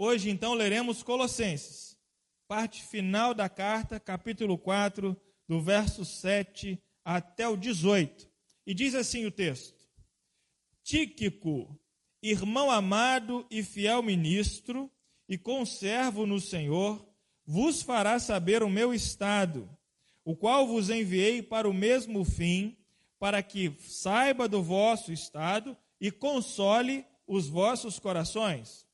Hoje, então, leremos Colossenses, parte final da carta, capítulo 4, do verso 7 até o 18. E diz assim o texto: Tíquico, irmão amado e fiel ministro, e conservo no Senhor, vos fará saber o meu estado, o qual vos enviei para o mesmo fim, para que saiba do vosso estado e console os vossos corações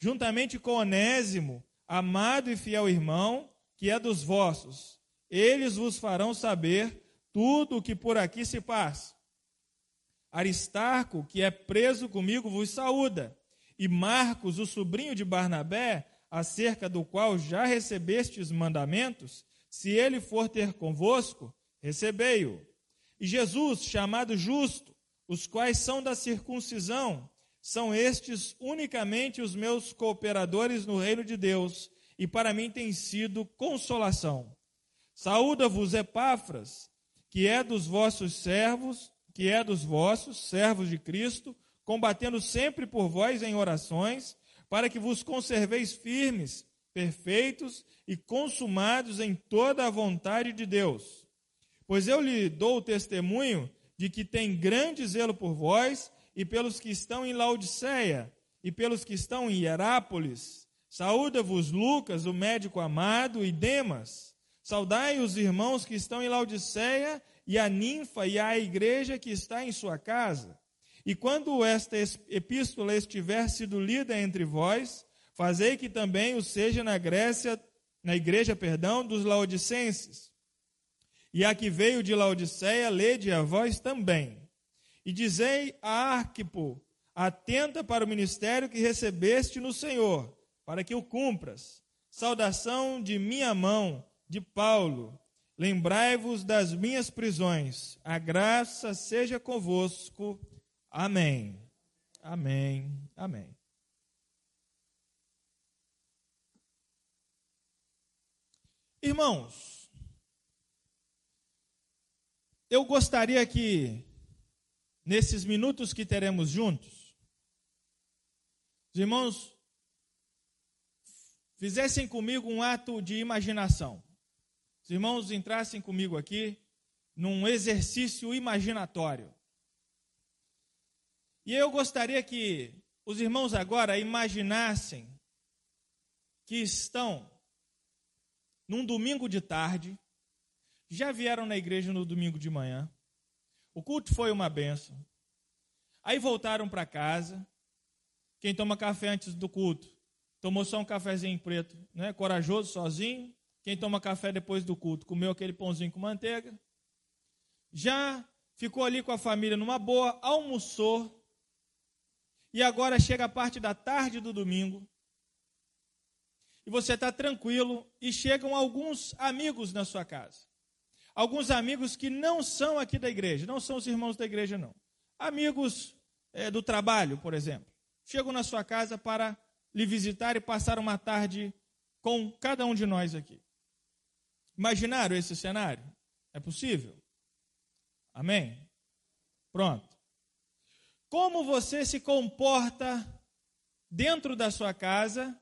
juntamente com Onésimo, amado e fiel irmão, que é dos vossos. Eles vos farão saber tudo o que por aqui se passa. Aristarco, que é preso comigo, vos saúda. E Marcos, o sobrinho de Barnabé, acerca do qual já recebestes mandamentos, se ele for ter convosco, recebei-o. E Jesus, chamado justo, os quais são da circuncisão, são estes unicamente os meus cooperadores no reino de Deus, e para mim tem sido consolação. Saúda-vos, Epáfras, que é dos vossos servos, que é dos vossos servos de Cristo, combatendo sempre por vós em orações, para que vos conserveis firmes, perfeitos e consumados em toda a vontade de Deus. Pois eu lhe dou o testemunho de que tem grande zelo por vós e pelos que estão em Laodiceia, e pelos que estão em Hierápolis. Saúda-vos Lucas, o médico amado, e Demas. Saudai os irmãos que estão em Laodiceia, e a ninfa e a igreja que está em sua casa. E quando esta epístola estiver sido lida entre vós, fazei que também o seja na Grécia, na igreja, perdão, dos laodicenses. E a que veio de Laodiceia, lede a vós também. E dizei a Arquipo: atenta para o ministério que recebeste no Senhor, para que o cumpras. Saudação de minha mão, de Paulo. Lembrai-vos das minhas prisões. A graça seja convosco. Amém. Amém. Amém. Irmãos, eu gostaria que nesses minutos que teremos juntos, os irmãos fizessem comigo um ato de imaginação. Os irmãos entrassem comigo aqui num exercício imaginatório. E eu gostaria que os irmãos agora imaginassem que estão num domingo de tarde, já vieram na igreja no domingo de manhã, o culto foi uma benção. Aí voltaram para casa. Quem toma café antes do culto tomou só um cafezinho preto, né? Corajoso, sozinho. Quem toma café depois do culto comeu aquele pãozinho com manteiga. Já ficou ali com a família numa boa, almoçou. E agora chega a parte da tarde do domingo. E você está tranquilo e chegam alguns amigos na sua casa alguns amigos que não são aqui da igreja, não são os irmãos da igreja, não. Amigos é, do trabalho, por exemplo. Chegam na sua casa para lhe visitar e passar uma tarde com cada um de nós aqui. Imaginaram esse cenário? É possível? Amém? Pronto. Como você se comporta dentro da sua casa,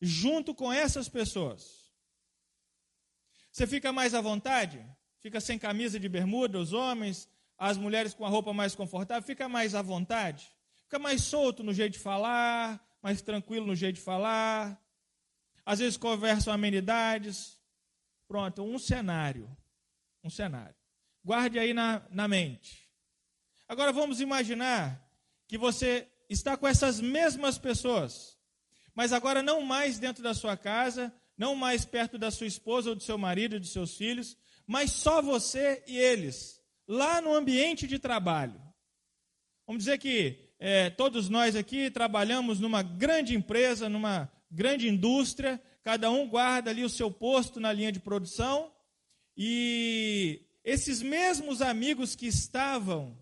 junto com essas pessoas? Você fica mais à vontade? Fica sem camisa de bermuda, os homens, as mulheres com a roupa mais confortável, fica mais à vontade? Fica mais solto no jeito de falar, mais tranquilo no jeito de falar. Às vezes conversam amenidades. Pronto, um cenário. Um cenário. Guarde aí na, na mente. Agora vamos imaginar que você está com essas mesmas pessoas, mas agora não mais dentro da sua casa, não mais perto da sua esposa ou do seu marido ou dos seus filhos, mas só você e eles, lá no ambiente de trabalho. Vamos dizer que é, todos nós aqui trabalhamos numa grande empresa, numa grande indústria, cada um guarda ali o seu posto na linha de produção, e esses mesmos amigos que estavam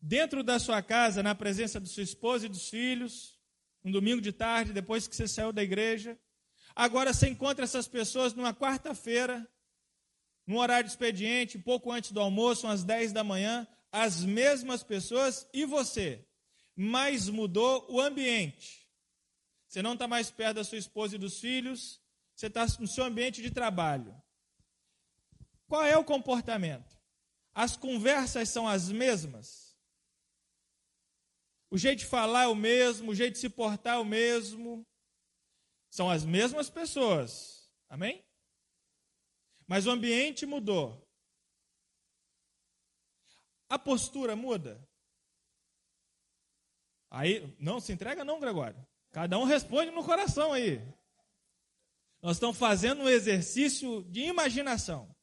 dentro da sua casa, na presença de sua esposa e dos filhos, um domingo de tarde, depois que você saiu da igreja, Agora você encontra essas pessoas numa quarta-feira, no horário de expediente, pouco antes do almoço, às 10 da manhã, as mesmas pessoas e você. Mas mudou o ambiente. Você não está mais perto da sua esposa e dos filhos, você está no seu ambiente de trabalho. Qual é o comportamento? As conversas são as mesmas? O jeito de falar é o mesmo, o jeito de se portar é o mesmo. São as mesmas pessoas. Amém? Mas o ambiente mudou. A postura muda? Aí, não se entrega não, Gregório. Cada um responde no coração aí. Nós estamos fazendo um exercício de imaginação.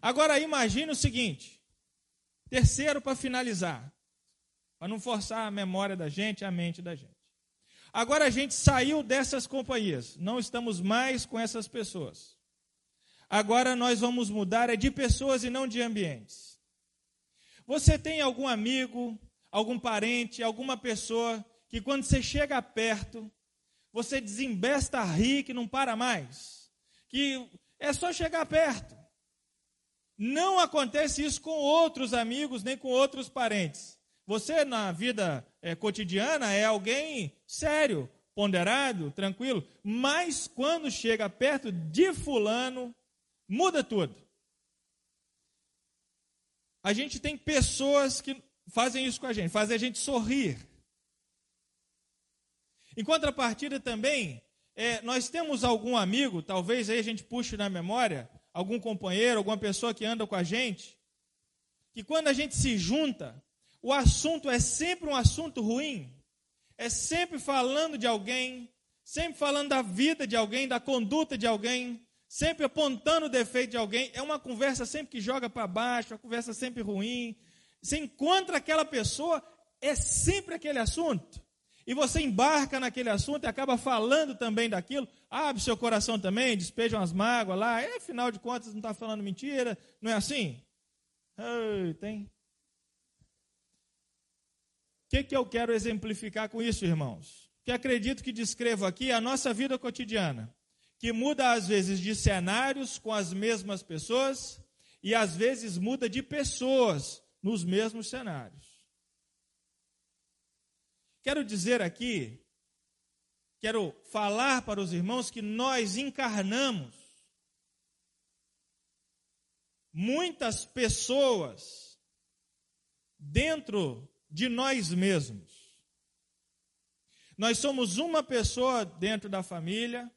Agora imagine o seguinte: terceiro para finalizar, para não forçar a memória da gente, a mente da gente. Agora a gente saiu dessas companhias, não estamos mais com essas pessoas. Agora nós vamos mudar é de pessoas e não de ambientes. Você tem algum amigo, algum parente, alguma pessoa que quando você chega perto, você desembesta a rir que não para mais? Que é só chegar perto. Não acontece isso com outros amigos, nem com outros parentes. Você, na vida é, cotidiana, é alguém sério, ponderado, tranquilo, mas quando chega perto de Fulano, muda tudo. A gente tem pessoas que fazem isso com a gente, fazem a gente sorrir. Em contrapartida também, é, nós temos algum amigo, talvez aí a gente puxe na memória, algum companheiro, alguma pessoa que anda com a gente, que quando a gente se junta, o assunto é sempre um assunto ruim, é sempre falando de alguém, sempre falando da vida de alguém, da conduta de alguém, sempre apontando o defeito de alguém, é uma conversa sempre que joga para baixo, uma conversa sempre ruim. Você encontra aquela pessoa, é sempre aquele assunto. E você embarca naquele assunto e acaba falando também daquilo, abre seu coração também, despejam as mágoas lá, e afinal de contas não está falando mentira, não é assim? Tem. Que, que eu quero exemplificar com isso, irmãos? Que acredito que descrevo aqui a nossa vida cotidiana, que muda às vezes de cenários com as mesmas pessoas e às vezes muda de pessoas nos mesmos cenários. Quero dizer aqui, quero falar para os irmãos que nós encarnamos muitas pessoas dentro de nós mesmos. Nós somos uma pessoa dentro da família,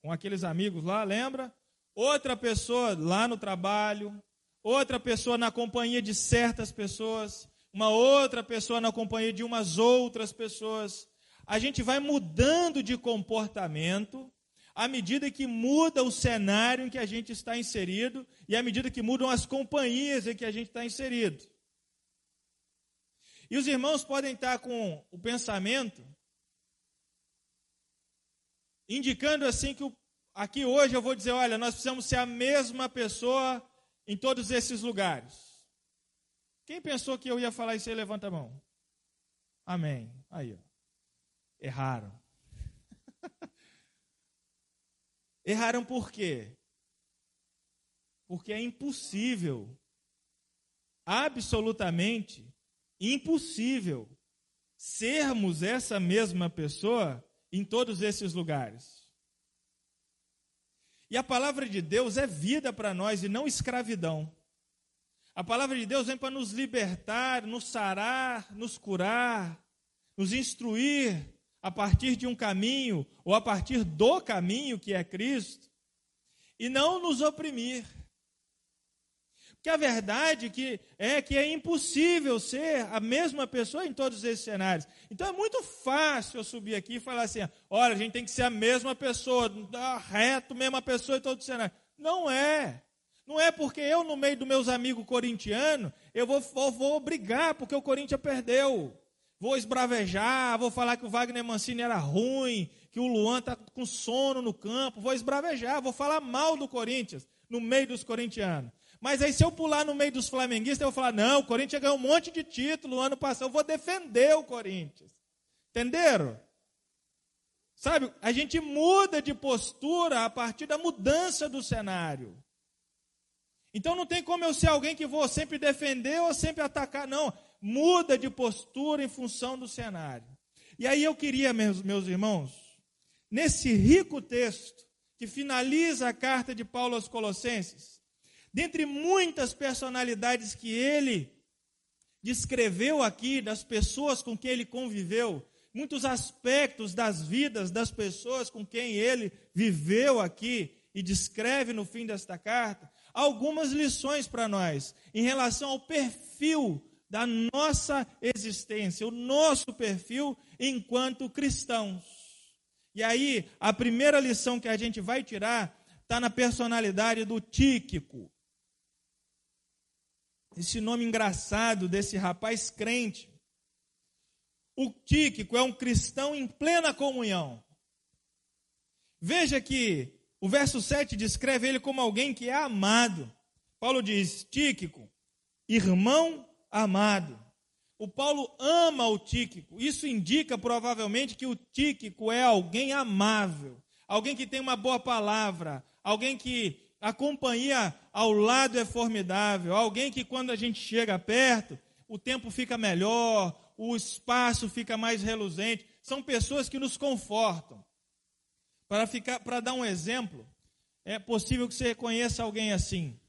com aqueles amigos lá, lembra? Outra pessoa lá no trabalho, outra pessoa na companhia de certas pessoas, uma outra pessoa na companhia de umas outras pessoas. A gente vai mudando de comportamento à medida que muda o cenário em que a gente está inserido e à medida que mudam as companhias em que a gente está inserido. E os irmãos podem estar com o pensamento indicando assim que aqui hoje eu vou dizer, olha, nós precisamos ser a mesma pessoa em todos esses lugares. Quem pensou que eu ia falar isso aí, levanta a mão. Amém. Aí, ó. Erraram. Erraram por quê? Porque é impossível, absolutamente impossível, sermos essa mesma pessoa em todos esses lugares. E a palavra de Deus é vida para nós e não escravidão. A palavra de Deus vem para nos libertar, nos sarar, nos curar, nos instruir a partir de um caminho ou a partir do caminho que é Cristo e não nos oprimir. Porque a verdade que é que é impossível ser a mesma pessoa em todos esses cenários. Então é muito fácil eu subir aqui e falar assim: olha, a gente tem que ser a mesma pessoa, reto, mesma pessoa em todos os cenários. Não é. Não é porque eu, no meio dos meus amigos corintianos, eu vou, vou, vou brigar porque o Corinthians perdeu. Vou esbravejar, vou falar que o Wagner Mancini era ruim, que o Luan está com sono no campo. Vou esbravejar, vou falar mal do Corinthians no meio dos corintianos. Mas aí, se eu pular no meio dos flamenguistas, eu vou falar: não, o Corinthians ganhou um monte de título no ano passado, eu vou defender o Corinthians. Entenderam? Sabe, a gente muda de postura a partir da mudança do cenário. Então não tem como eu ser alguém que vou sempre defender ou sempre atacar, não. Muda de postura em função do cenário. E aí eu queria, meus, meus irmãos, nesse rico texto que finaliza a carta de Paulo aos Colossenses, dentre muitas personalidades que ele descreveu aqui, das pessoas com quem ele conviveu, muitos aspectos das vidas das pessoas com quem ele viveu aqui e descreve no fim desta carta, algumas lições para nós em relação ao perfil da nossa existência, o nosso perfil enquanto cristãos. E aí, a primeira lição que a gente vai tirar está na personalidade do Tíquico. Esse nome engraçado desse rapaz crente. O Tíquico é um cristão em plena comunhão. Veja que o verso 7 descreve ele como alguém que é amado. Paulo diz: Tíquico, irmão amado. O Paulo ama o Tíquico. Isso indica provavelmente que o Tíquico é alguém amável, alguém que tem uma boa palavra, alguém que a companhia ao lado é formidável, alguém que quando a gente chega perto, o tempo fica melhor, o espaço fica mais reluzente. São pessoas que nos confortam. Para ficar, para dar um exemplo, é possível que você conheça alguém assim.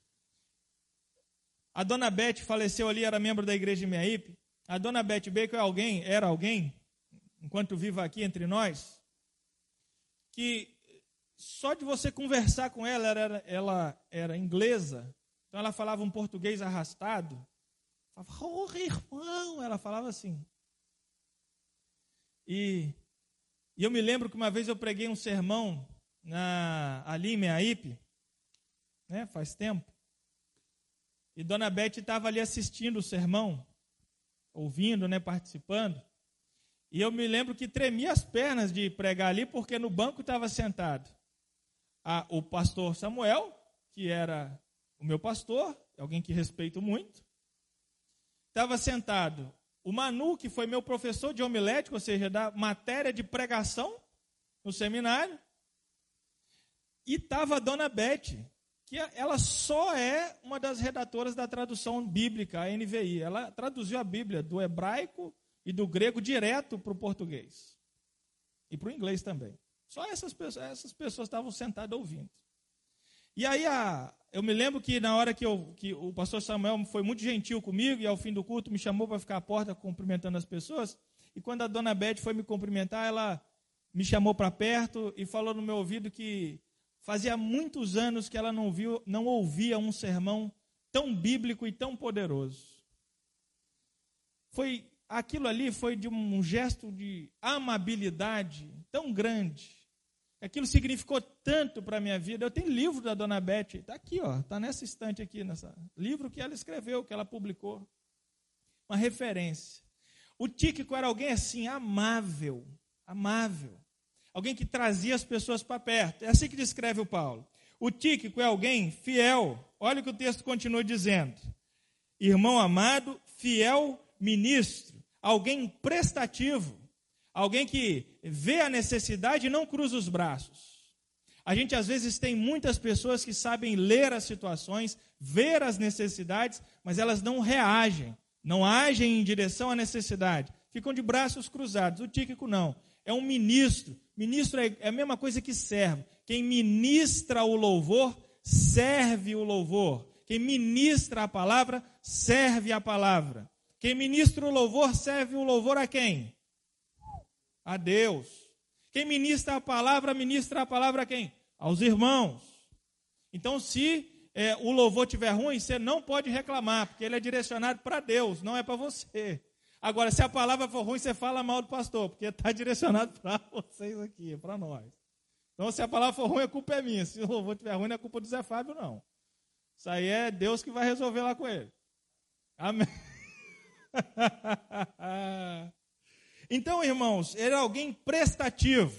A dona Beth faleceu ali, era membro da igreja de Miaípe. A dona Beth Baker é alguém, era alguém, enquanto viva aqui entre nós, que só de você conversar com ela, ela era, ela era inglesa, então ela falava um português arrastado. Falava, oh, irmão, ela falava assim. E, e, eu me lembro que uma vez eu preguei um sermão na, ali em Meaípe, né, faz tempo. E Dona Beth estava ali assistindo o sermão, ouvindo, né, participando. E eu me lembro que tremia as pernas de pregar ali, porque no banco estava sentado a, o pastor Samuel, que era o meu pastor, alguém que respeito muito. Estava sentado o Manu, que foi meu professor de homilética, ou seja, da matéria de pregação no seminário. E estava a dona Beth, que ela só é uma das redatoras da tradução bíblica, a NVI. Ela traduziu a Bíblia do hebraico e do grego direto para o português. E para o inglês também. Só essas pessoas, essas pessoas estavam sentadas ouvindo. E aí a, eu me lembro que na hora que, eu, que o pastor Samuel foi muito gentil comigo e ao fim do culto me chamou para ficar à porta cumprimentando as pessoas. E quando a dona Beth foi me cumprimentar, ela me chamou para perto e falou no meu ouvido que Fazia muitos anos que ela não, viu, não ouvia um sermão tão bíblico e tão poderoso. Foi aquilo ali foi de um gesto de amabilidade tão grande. Aquilo significou tanto para a minha vida. Eu tenho livro da Dona Beth, está aqui, está nessa estante aqui, nessa livro que ela escreveu, que ela publicou. Uma referência. O Tíquico era alguém assim, amável, amável alguém que trazia as pessoas para perto. É assim que descreve o Paulo. O Tíquico é alguém fiel. Olha o que o texto continua dizendo. Irmão amado, fiel ministro, alguém prestativo, alguém que vê a necessidade e não cruza os braços. A gente às vezes tem muitas pessoas que sabem ler as situações, ver as necessidades, mas elas não reagem, não agem em direção à necessidade, ficam de braços cruzados. O Tíquico não é um ministro. Ministro é, é a mesma coisa que servo. Quem ministra o louvor, serve o louvor. Quem ministra a palavra, serve a palavra. Quem ministra o louvor, serve o louvor a quem? A Deus. Quem ministra a palavra, ministra a palavra a quem? Aos irmãos. Então, se é, o louvor estiver ruim, você não pode reclamar, porque ele é direcionado para Deus, não é para você. Agora, se a palavra for ruim, você fala mal do pastor, porque está direcionado para vocês aqui, para nós. Então, se a palavra for ruim, a culpa é minha. Se o louvor estiver ruim, não é culpa do Zé Fábio, não. Isso aí é Deus que vai resolver lá com ele. Amém. então, irmãos, era alguém prestativo.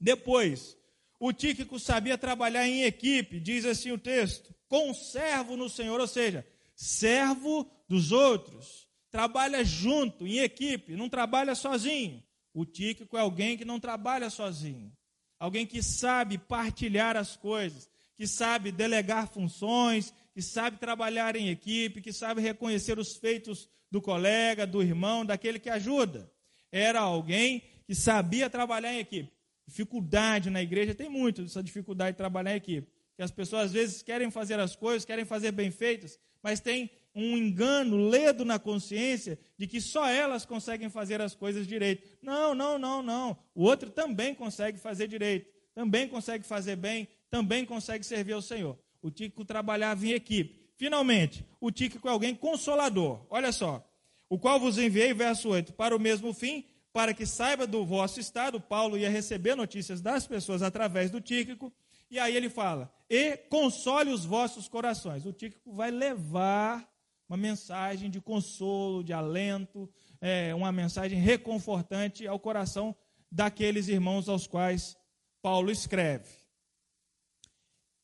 Depois, o Tíquico sabia trabalhar em equipe, diz assim o texto, conservo no Senhor, ou seja, servo dos outros trabalha junto, em equipe, não trabalha sozinho. O tíquico é alguém que não trabalha sozinho. Alguém que sabe partilhar as coisas, que sabe delegar funções, que sabe trabalhar em equipe, que sabe reconhecer os feitos do colega, do irmão, daquele que ajuda. Era alguém que sabia trabalhar em equipe. dificuldade na igreja, tem muito essa dificuldade de trabalhar em equipe. Que as pessoas às vezes querem fazer as coisas, querem fazer bem feitas, mas tem um engano, ledo na consciência de que só elas conseguem fazer as coisas direito. Não, não, não, não. O outro também consegue fazer direito, também consegue fazer bem, também consegue servir ao Senhor. O Tíquico trabalhava em equipe. Finalmente, o Tíquico é alguém consolador. Olha só. O qual vos enviei, verso 8, para o mesmo fim, para que saiba do vosso estado. Paulo ia receber notícias das pessoas através do Tíquico. E aí ele fala: e console os vossos corações. O Tíquico vai levar uma mensagem de consolo, de alento, é, uma mensagem reconfortante ao coração daqueles irmãos aos quais Paulo escreve.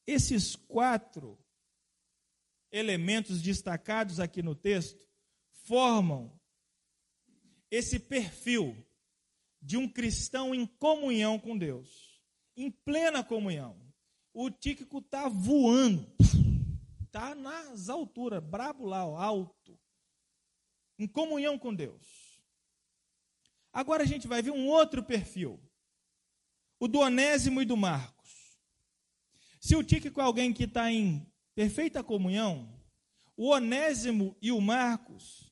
Esses quatro elementos destacados aqui no texto formam esse perfil de um cristão em comunhão com Deus, em plena comunhão. O Tíquico está voando, está nas alturas, brabo lá, alto, em comunhão com Deus. Agora a gente vai ver um outro perfil, o do Onésimo e do Marcos. Se o Tíquico é alguém que está em perfeita comunhão, o Onésimo e o Marcos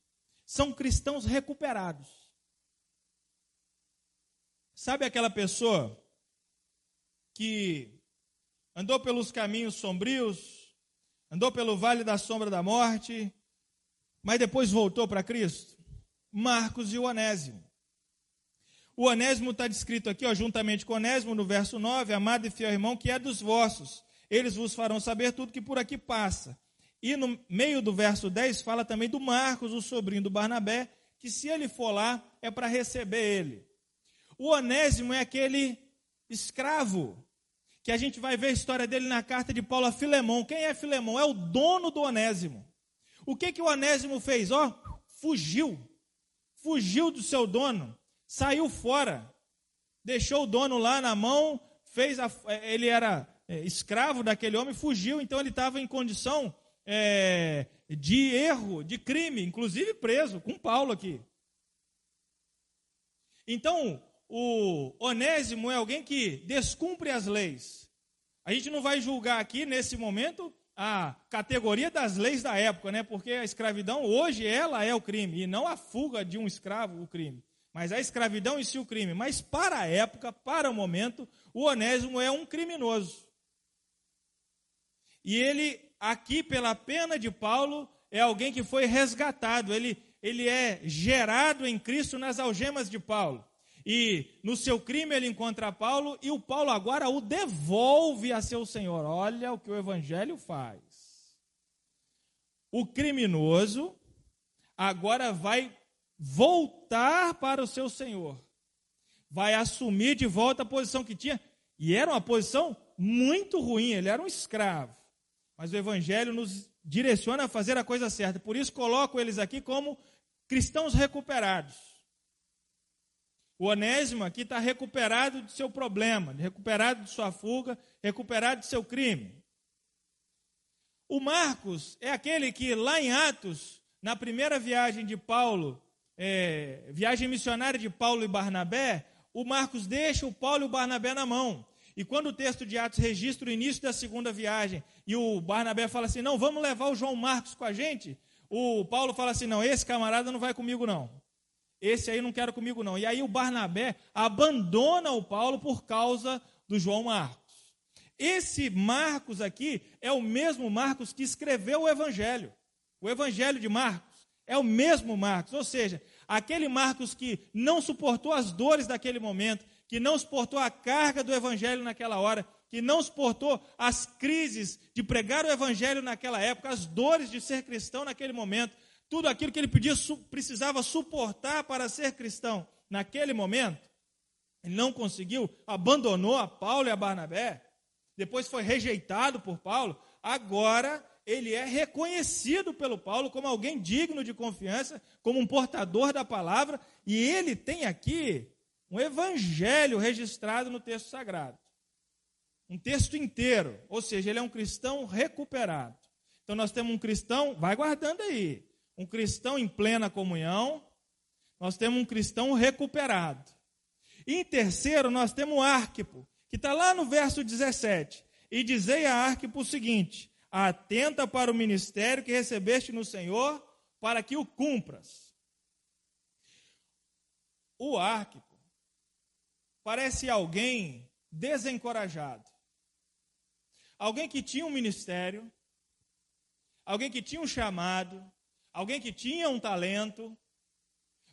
são cristãos recuperados. Sabe aquela pessoa que andou pelos caminhos sombrios, andou pelo vale da sombra da morte, mas depois voltou para Cristo? Marcos e o Onésimo. O Onésimo está descrito aqui, ó, juntamente com Onésimo, no verso 9, amado e fiel irmão, que é dos vossos. Eles vos farão saber tudo que por aqui passa. E no meio do verso 10 fala também do Marcos, o sobrinho do Barnabé, que se ele for lá é para receber ele. O Onésimo é aquele escravo, que a gente vai ver a história dele na carta de Paulo a Filemão. Quem é Filemão? É o dono do Onésimo. O que, que o Onésimo fez? Ó, oh, fugiu. Fugiu do seu dono, saiu fora, deixou o dono lá na mão, fez a, ele era é, escravo daquele homem, fugiu, então ele estava em condição é, de erro, de crime, inclusive preso, com Paulo aqui. Então, o Onésimo é alguém que descumpre as leis. A gente não vai julgar aqui, nesse momento, a categoria das leis da época, né? Porque a escravidão, hoje, ela é o crime, e não a fuga de um escravo o crime. Mas a escravidão em si o crime. Mas para a época, para o momento, o Onésimo é um criminoso. E ele aqui, pela pena de Paulo, é alguém que foi resgatado, ele, ele é gerado em Cristo nas algemas de Paulo. E no seu crime ele encontra Paulo, e o Paulo agora o devolve a seu Senhor. Olha o que o Evangelho faz. O criminoso agora vai voltar para o seu Senhor, vai assumir de volta a posição que tinha, e era uma posição muito ruim, ele era um escravo. Mas o Evangelho nos direciona a fazer a coisa certa. Por isso coloco eles aqui como cristãos recuperados. O Onésimo aqui está recuperado de seu problema, recuperado de sua fuga, recuperado de seu crime. O Marcos é aquele que lá em Atos, na primeira viagem de Paulo, é, viagem missionária de Paulo e Barnabé, o Marcos deixa o Paulo e o Barnabé na mão. E quando o texto de Atos registra o início da segunda viagem e o Barnabé fala assim: não, vamos levar o João Marcos com a gente, o Paulo fala assim: não, esse camarada não vai comigo não. Esse aí não quero comigo não. E aí o Barnabé abandona o Paulo por causa do João Marcos. Esse Marcos aqui é o mesmo Marcos que escreveu o Evangelho. O Evangelho de Marcos é o mesmo Marcos, ou seja, aquele Marcos que não suportou as dores daquele momento, que não suportou a carga do evangelho naquela hora, que não suportou as crises de pregar o evangelho naquela época, as dores de ser cristão naquele momento, tudo aquilo que ele pedia, precisava suportar para ser cristão naquele momento, ele não conseguiu, abandonou a Paulo e a Barnabé, depois foi rejeitado por Paulo, agora ele é reconhecido pelo Paulo como alguém digno de confiança, como um portador da palavra, e ele tem aqui um evangelho registrado no texto sagrado. Um texto inteiro. Ou seja, ele é um cristão recuperado. Então nós temos um cristão, vai guardando aí, um cristão em plena comunhão, nós temos um cristão recuperado. E em terceiro, nós temos o Arquipo, que está lá no verso 17. E dizei a Arquipo o seguinte: Atenta para o ministério que recebeste no Senhor, para que o cumpras. O Arquipo parece alguém desencorajado. Alguém que tinha um ministério, alguém que tinha um chamado, alguém que tinha um talento,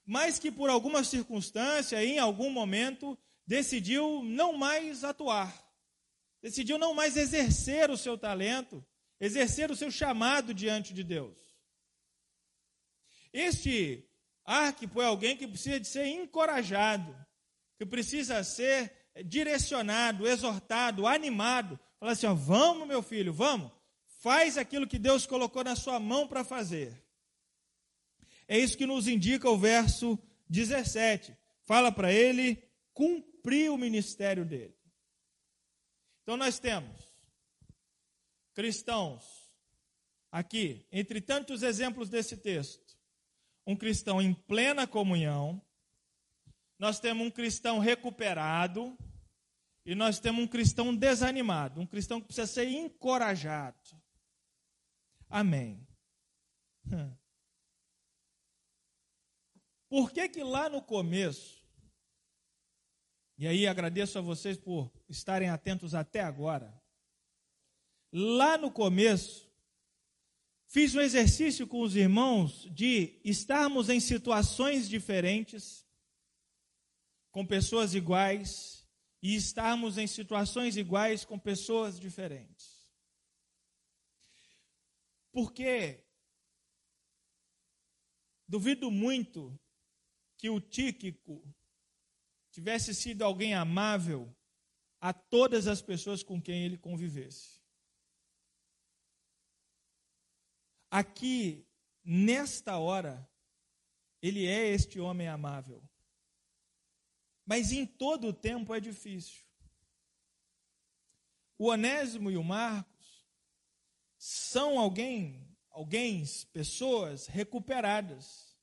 mas que por alguma circunstância, em algum momento, decidiu não mais atuar, decidiu não mais exercer o seu talento, exercer o seu chamado diante de Deus. Este arquipo é alguém que precisa de ser encorajado, que precisa ser direcionado, exortado, animado. Fala assim: ó, vamos, meu filho, vamos, faz aquilo que Deus colocou na sua mão para fazer. É isso que nos indica o verso 17. Fala para ele cumprir o ministério dele. Então nós temos cristãos aqui, entre tantos exemplos desse texto, um cristão em plena comunhão, nós temos um cristão recuperado e nós temos um cristão desanimado, um cristão que precisa ser encorajado. Amém. Hum. Por que que lá no começo, e aí agradeço a vocês por estarem atentos até agora, lá no começo, fiz um exercício com os irmãos de estarmos em situações diferentes, com pessoas iguais, e estarmos em situações iguais com pessoas diferentes. Porque duvido muito que o Tíquico tivesse sido alguém amável a todas as pessoas com quem ele convivesse. Aqui, nesta hora, ele é este homem amável. Mas em todo o tempo é difícil. O Onésimo e o Marcos são alguém, alguém, pessoas recuperadas.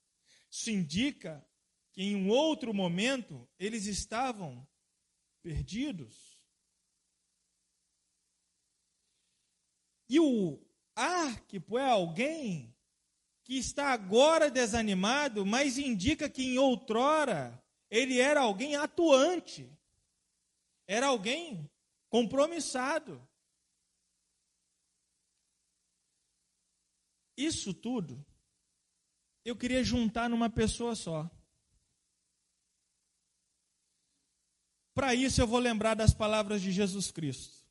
Isso indica que em um outro momento eles estavam perdidos. E o Arquipo é alguém que está agora desanimado, mas indica que em outrora ele era alguém atuante, era alguém compromissado. Isso tudo eu queria juntar numa pessoa só. Para isso eu vou lembrar das palavras de Jesus Cristo.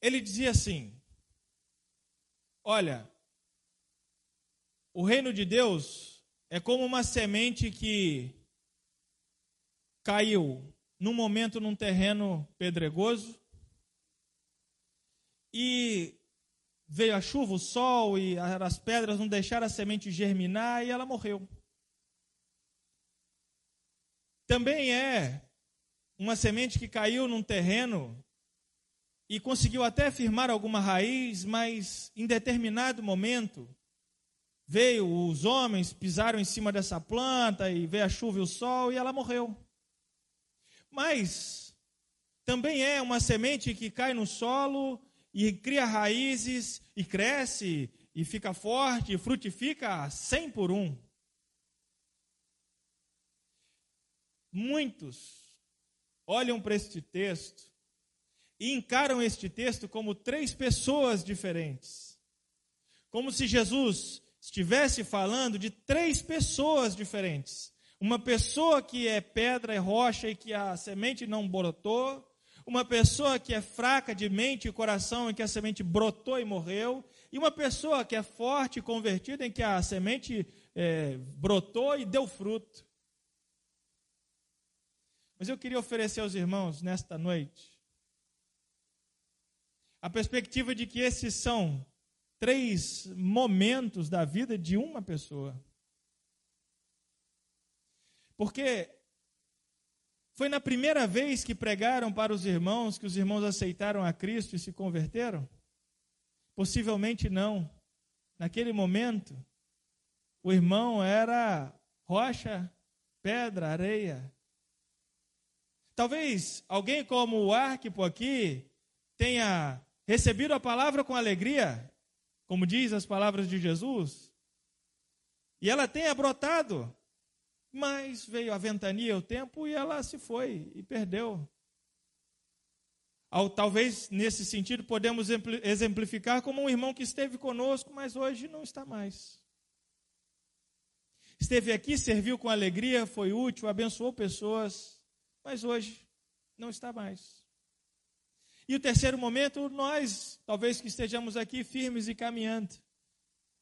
Ele dizia assim: Olha, o reino de Deus é como uma semente que caiu num momento num terreno pedregoso e veio a chuva, o sol e as pedras não deixaram a semente germinar e ela morreu. Também é uma semente que caiu num terreno e conseguiu até firmar alguma raiz, mas em determinado momento veio os homens, pisaram em cima dessa planta e veio a chuva e o sol e ela morreu. Mas também é uma semente que cai no solo e cria raízes e cresce e fica forte e frutifica cem por um. Muitos olham para este texto e encaram este texto como três pessoas diferentes. Como se Jesus estivesse falando de três pessoas diferentes. Uma pessoa que é pedra e rocha e que a semente não brotou, uma pessoa que é fraca de mente e coração em que a semente brotou e morreu, e uma pessoa que é forte e convertida em que a semente é, brotou e deu fruto. Mas eu queria oferecer aos irmãos nesta noite a perspectiva de que esses são três momentos da vida de uma pessoa. Porque foi na primeira vez que pregaram para os irmãos que os irmãos aceitaram a Cristo e se converteram? Possivelmente não. Naquele momento, o irmão era rocha, pedra, areia Talvez alguém como o Arquipo aqui tenha recebido a palavra com alegria, como diz as palavras de Jesus, e ela tenha brotado, mas veio a ventania, o tempo, e ela se foi e perdeu. Talvez nesse sentido podemos exemplificar como um irmão que esteve conosco, mas hoje não está mais. Esteve aqui, serviu com alegria, foi útil, abençoou pessoas, mas hoje não está mais. E o terceiro momento, nós, talvez que estejamos aqui firmes e caminhando,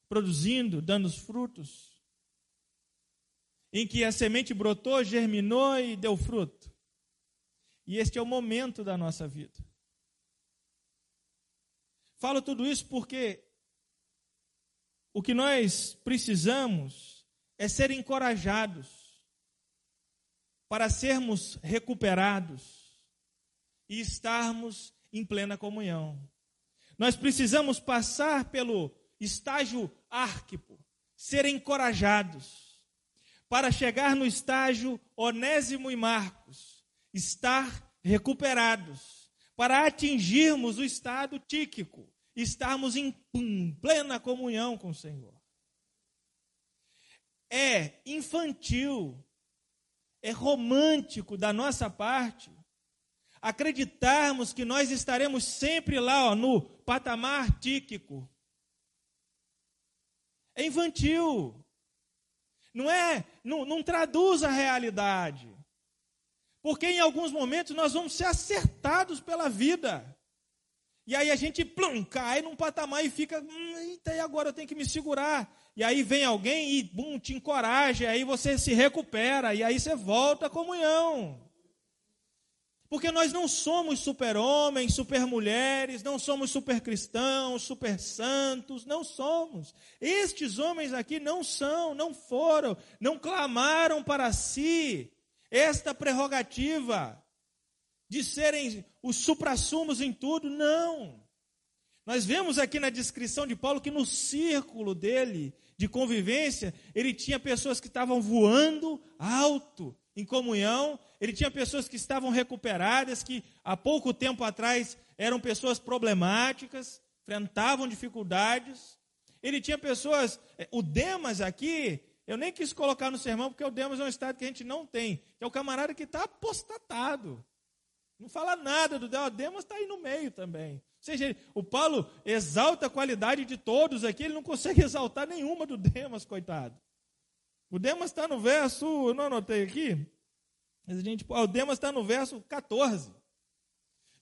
produzindo, dando os frutos, em que a semente brotou, germinou e deu fruto. E este é o momento da nossa vida. Falo tudo isso porque o que nós precisamos é ser encorajados para sermos recuperados e estarmos em plena comunhão. Nós precisamos passar pelo estágio árquipo, ser encorajados, para chegar no estágio Onésimo e Marcos, estar recuperados, para atingirmos o estado tíquico, estarmos em plena comunhão com o Senhor. É infantil é romântico da nossa parte acreditarmos que nós estaremos sempre lá ó, no patamar tíquico. É infantil. Não é, não, não traduz a realidade. Porque em alguns momentos nós vamos ser acertados pela vida. E aí a gente plum, cai num patamar e fica, hum, eita, e agora eu tenho que me segurar. E aí vem alguém e bum, te encoraja, aí você se recupera, e aí você volta à comunhão. Porque nós não somos super-homens, super-mulheres, não somos super-cristãos, super-santos, não somos. Estes homens aqui não são, não foram, não clamaram para si esta prerrogativa de serem os suprassumos em tudo, não. Nós vemos aqui na descrição de Paulo que no círculo dele de convivência, ele tinha pessoas que estavam voando alto em comunhão, ele tinha pessoas que estavam recuperadas, que há pouco tempo atrás eram pessoas problemáticas, enfrentavam dificuldades. Ele tinha pessoas, eh, o Demas aqui, eu nem quis colocar no sermão, porque o Demas é um estado que a gente não tem, é o camarada que está apostatado. Não fala nada do Deus. Demas está aí no meio também. Ou seja, o Paulo exalta a qualidade de todos aqui, ele não consegue exaltar nenhuma do Demas, coitado. O Demas está no verso, eu não anotei aqui, mas a gente, o Demas está no verso 14.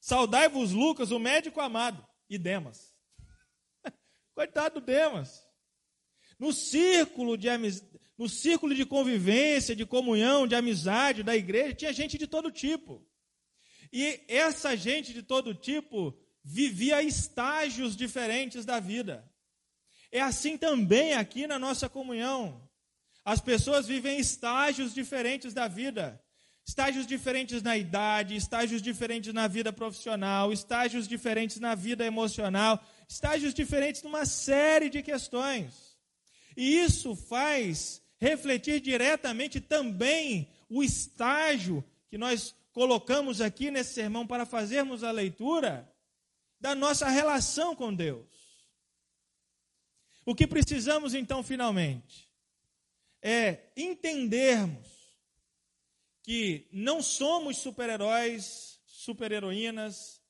Saudai-vos, Lucas, o médico amado, e Demas. Coitado do Demas. No círculo de no círculo de convivência, de comunhão, de amizade da igreja, tinha gente de todo tipo. E essa gente de todo tipo vivia estágios diferentes da vida. É assim também aqui na nossa comunhão. As pessoas vivem estágios diferentes da vida. Estágios diferentes na idade, estágios diferentes na vida profissional, estágios diferentes na vida emocional, estágios diferentes numa série de questões. E isso faz refletir diretamente também o estágio que nós colocamos aqui nesse sermão para fazermos a leitura da nossa relação com Deus. O que precisamos então, finalmente, é entendermos que não somos super-heróis, super-heroínas,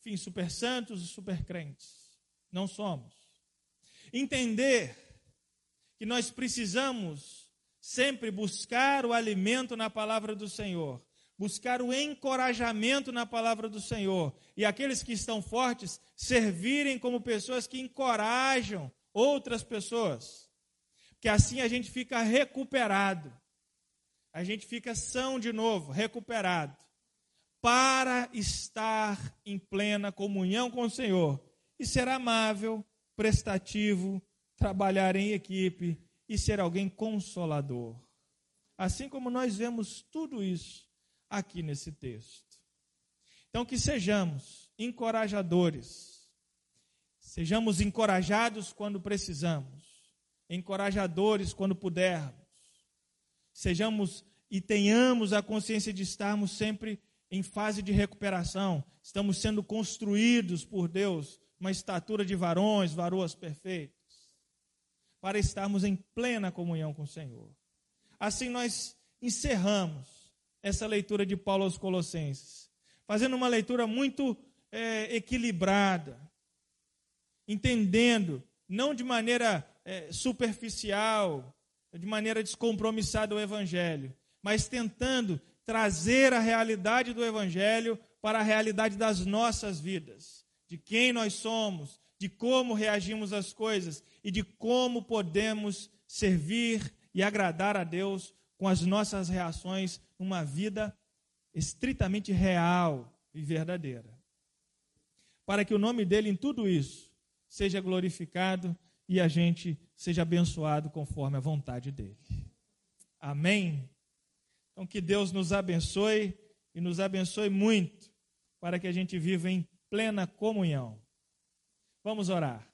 enfim, super-santos e super-crentes. Não somos. Entender que nós precisamos sempre buscar o alimento na palavra do Senhor buscar o encorajamento na palavra do Senhor. E aqueles que estão fortes servirem como pessoas que encorajam outras pessoas. Porque assim a gente fica recuperado. A gente fica são de novo, recuperado. Para estar em plena comunhão com o Senhor e ser amável, prestativo, trabalhar em equipe e ser alguém consolador. Assim como nós vemos tudo isso aqui nesse texto. Então, que sejamos encorajadores, sejamos encorajados quando precisamos, encorajadores quando pudermos, sejamos e tenhamos a consciência de estarmos sempre em fase de recuperação, estamos sendo construídos por Deus, uma estatura de varões, varoas perfeitos, para estarmos em plena comunhão com o Senhor. Assim nós encerramos essa leitura de Paulo aos Colossenses, fazendo uma leitura muito é, equilibrada, entendendo, não de maneira é, superficial, de maneira descompromissada o Evangelho, mas tentando trazer a realidade do Evangelho para a realidade das nossas vidas, de quem nós somos, de como reagimos às coisas e de como podemos servir e agradar a Deus com as nossas reações numa vida estritamente real e verdadeira. Para que o nome dele em tudo isso seja glorificado e a gente seja abençoado conforme a vontade dele. Amém? Então, que Deus nos abençoe e nos abençoe muito para que a gente viva em plena comunhão. Vamos orar.